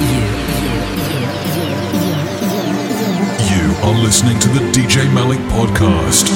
You are listening to the DJ Malik Podcast.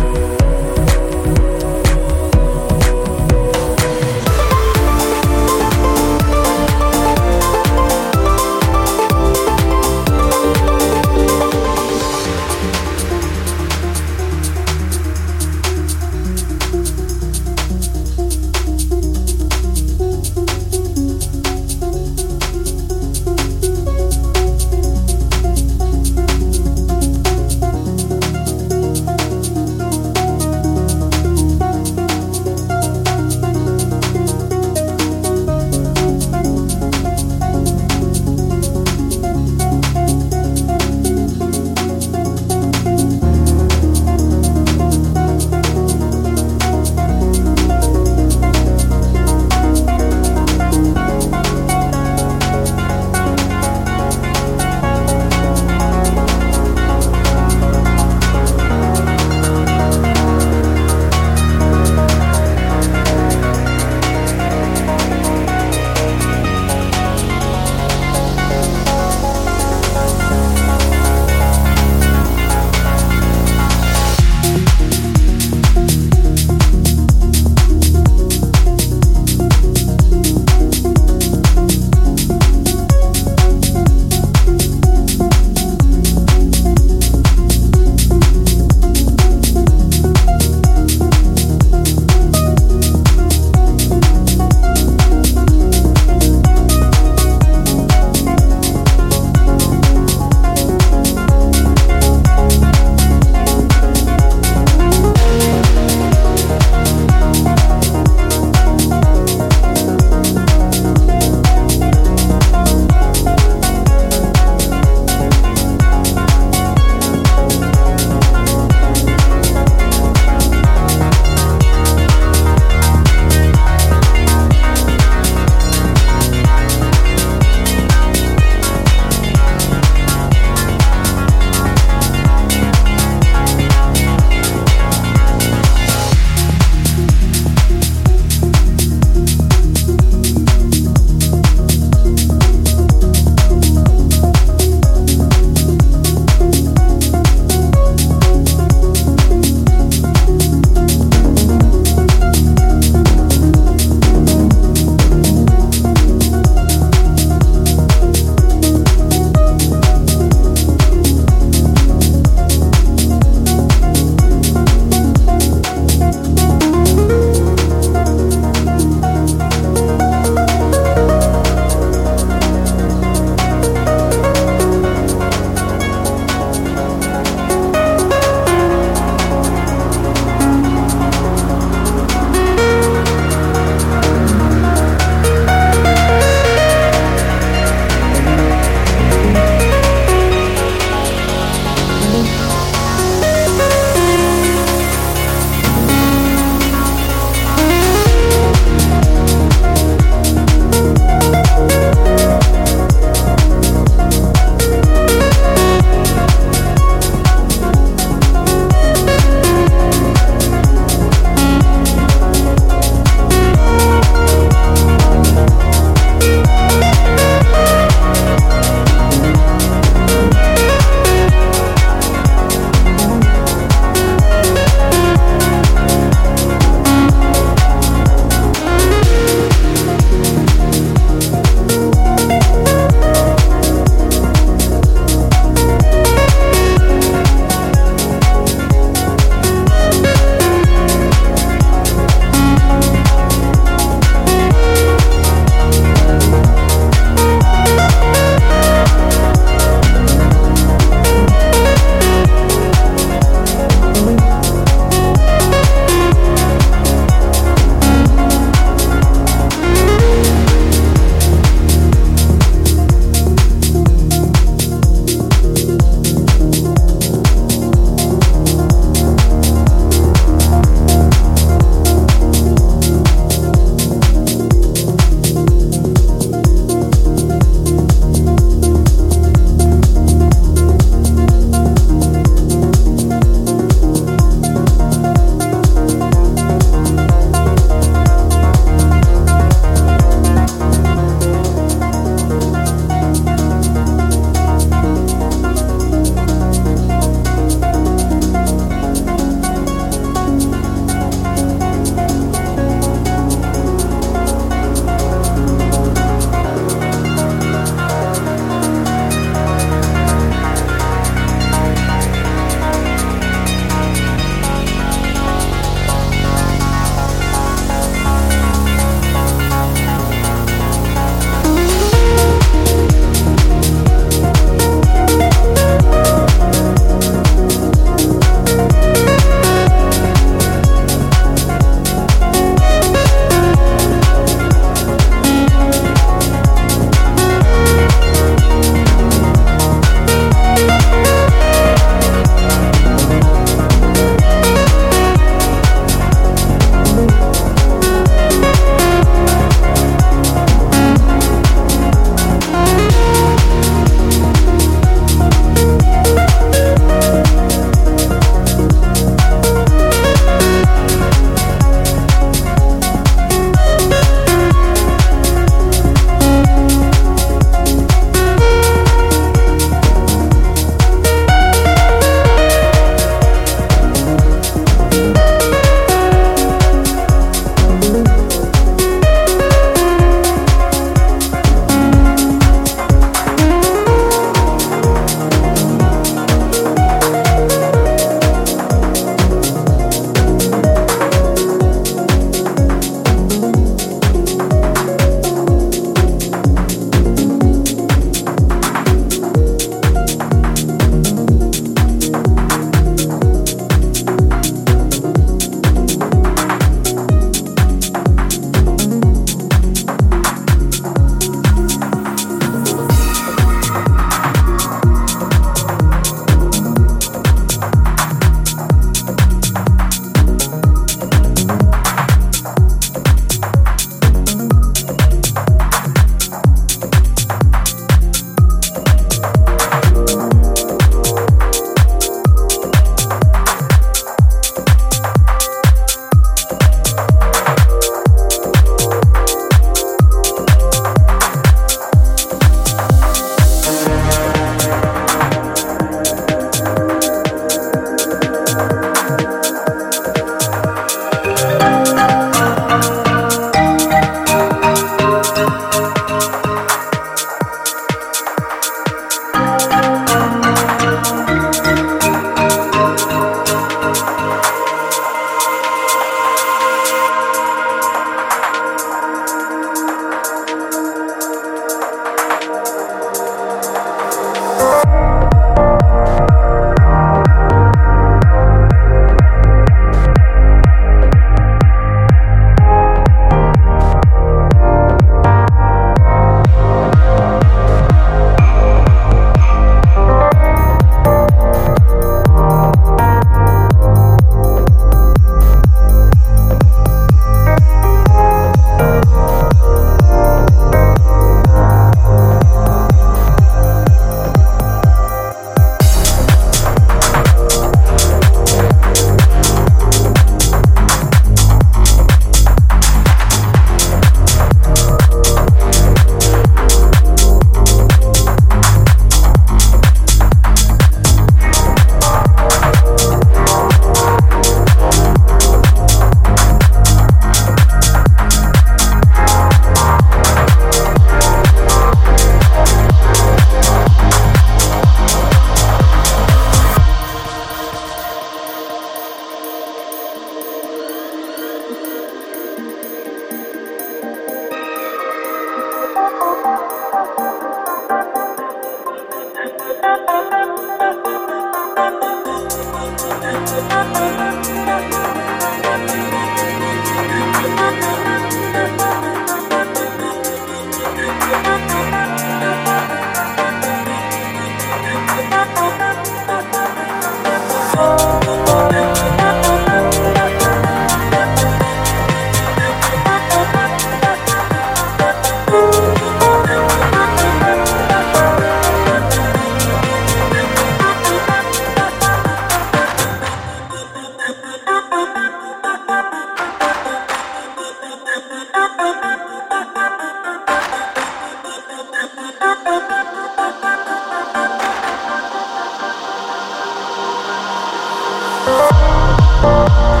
Oh,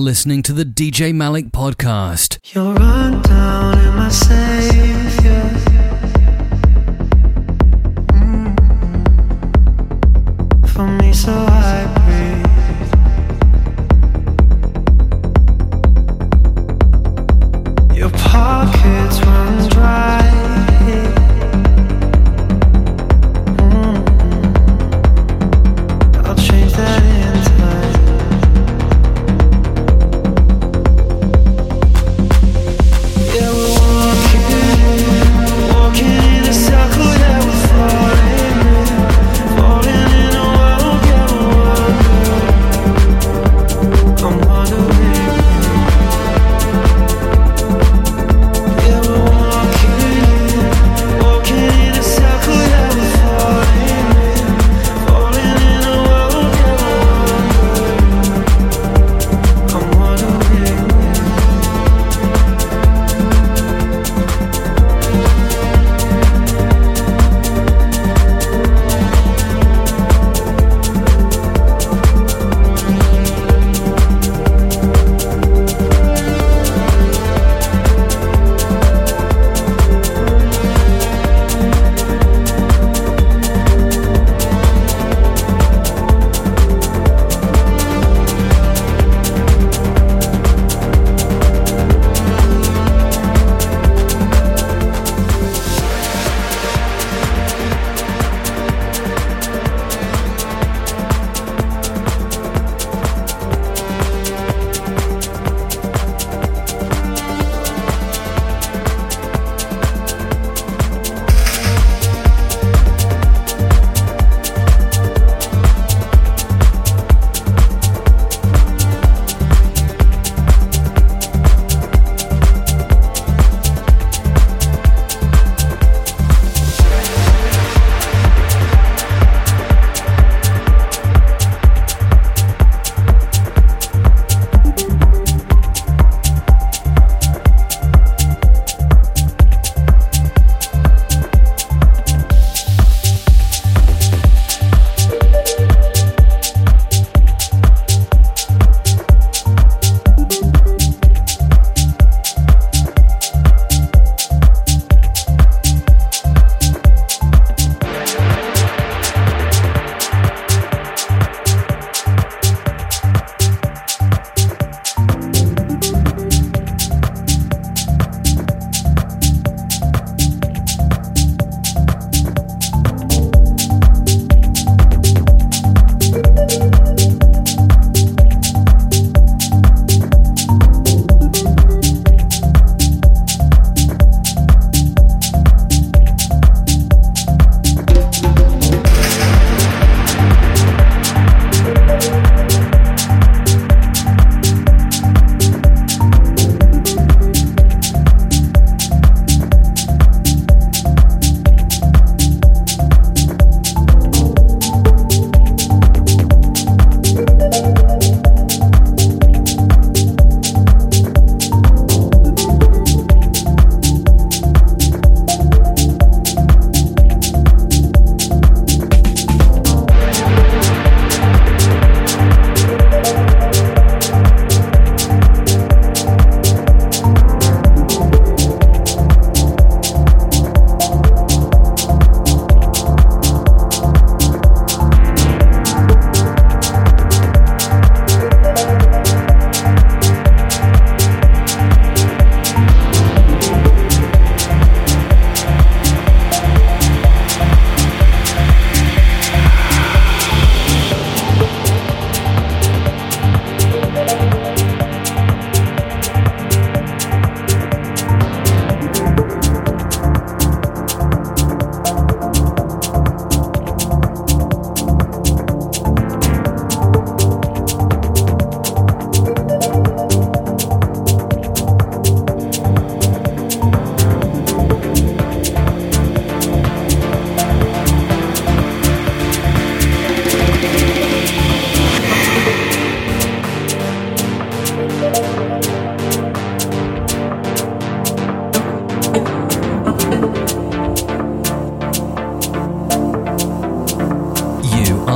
listening to the DJ Malik podcast.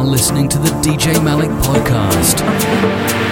listening to the DJ Malik podcast.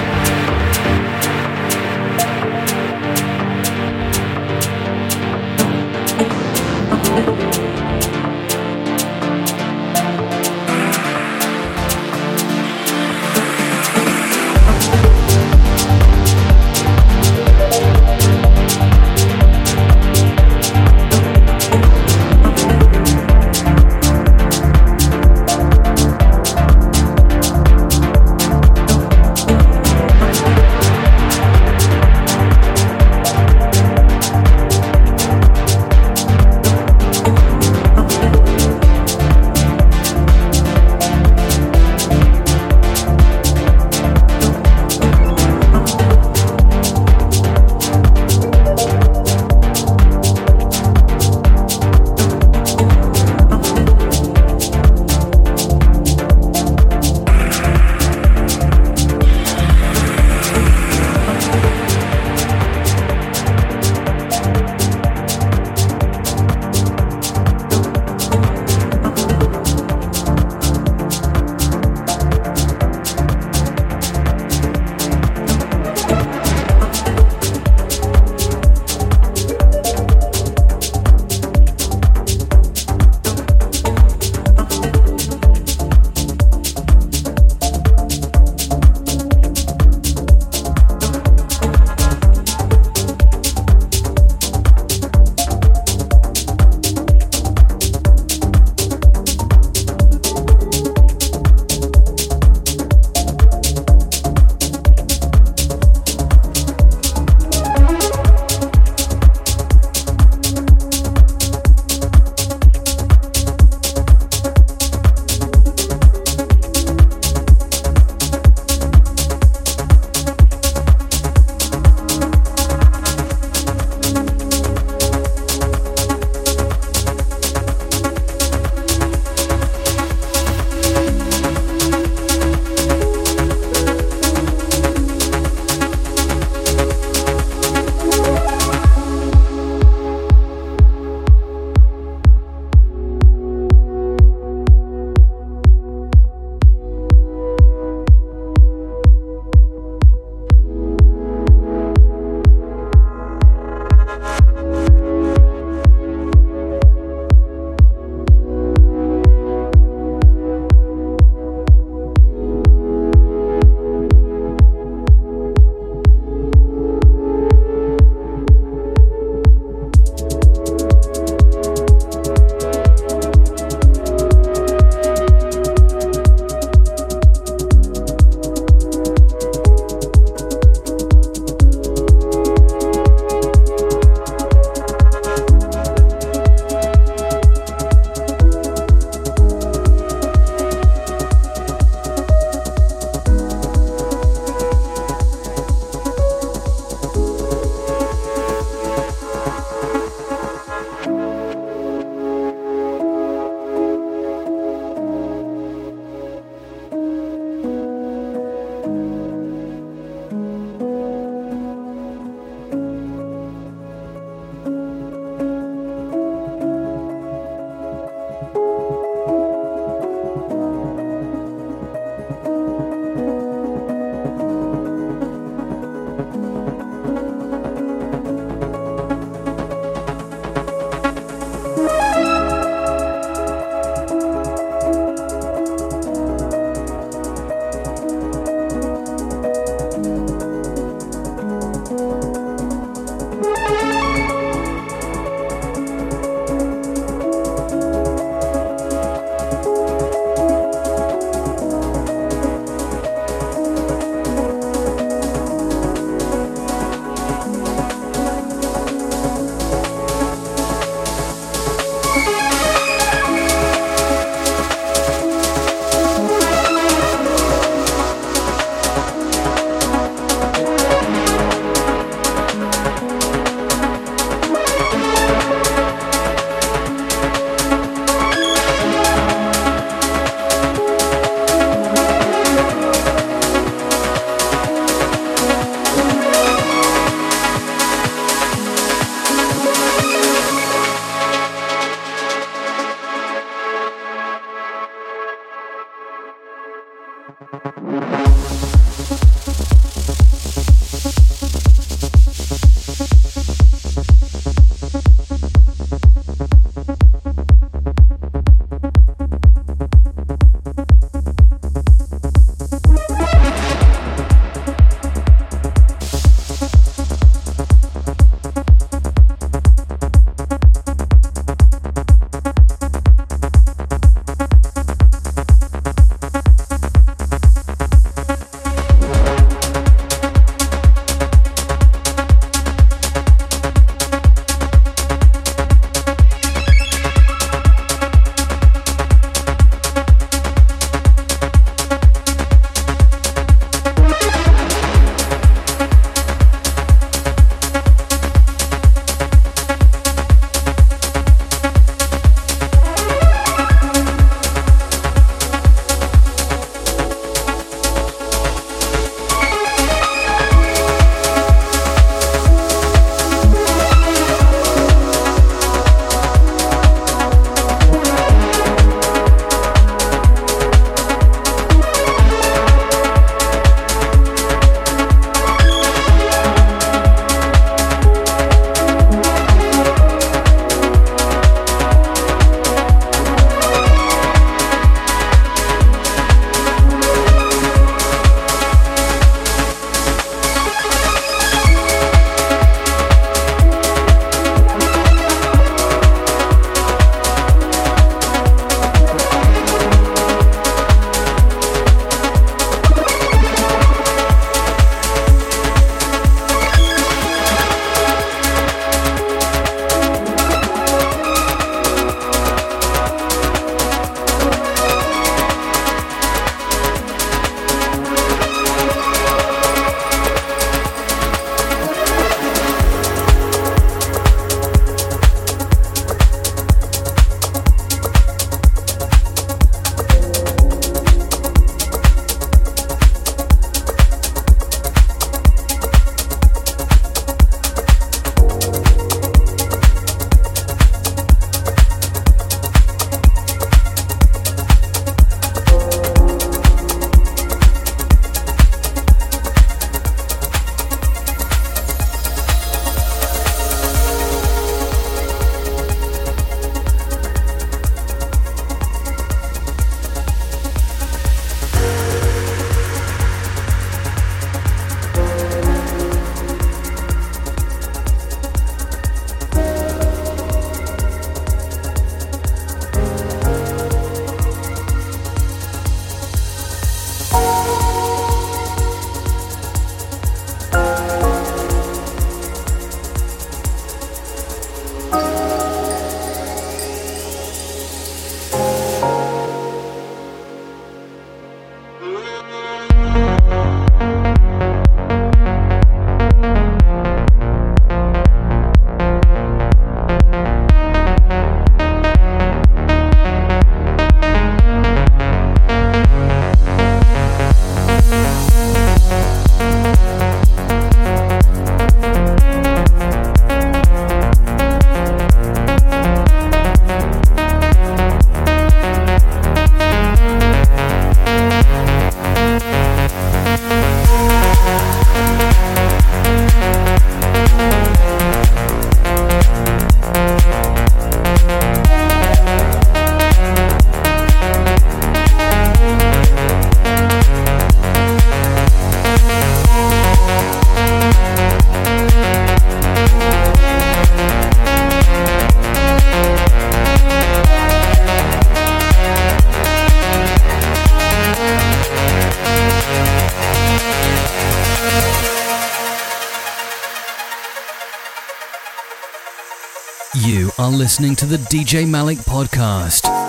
Listening to the DJ Malik Podcast.